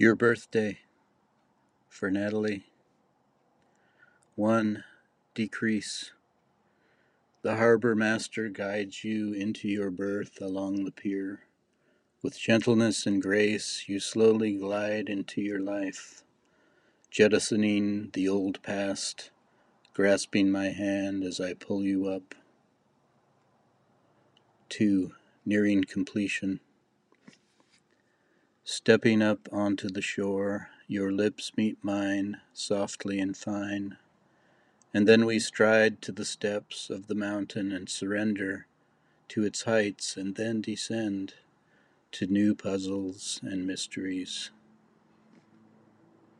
Your birthday for Natalie. One decrease. The harbor master guides you into your berth along the pier. With gentleness and grace, you slowly glide into your life, jettisoning the old past, grasping my hand as I pull you up. Two, nearing completion. Stepping up onto the shore, your lips meet mine, softly and fine, and then we stride to the steps of the mountain and surrender to its heights and then descend to new puzzles and mysteries.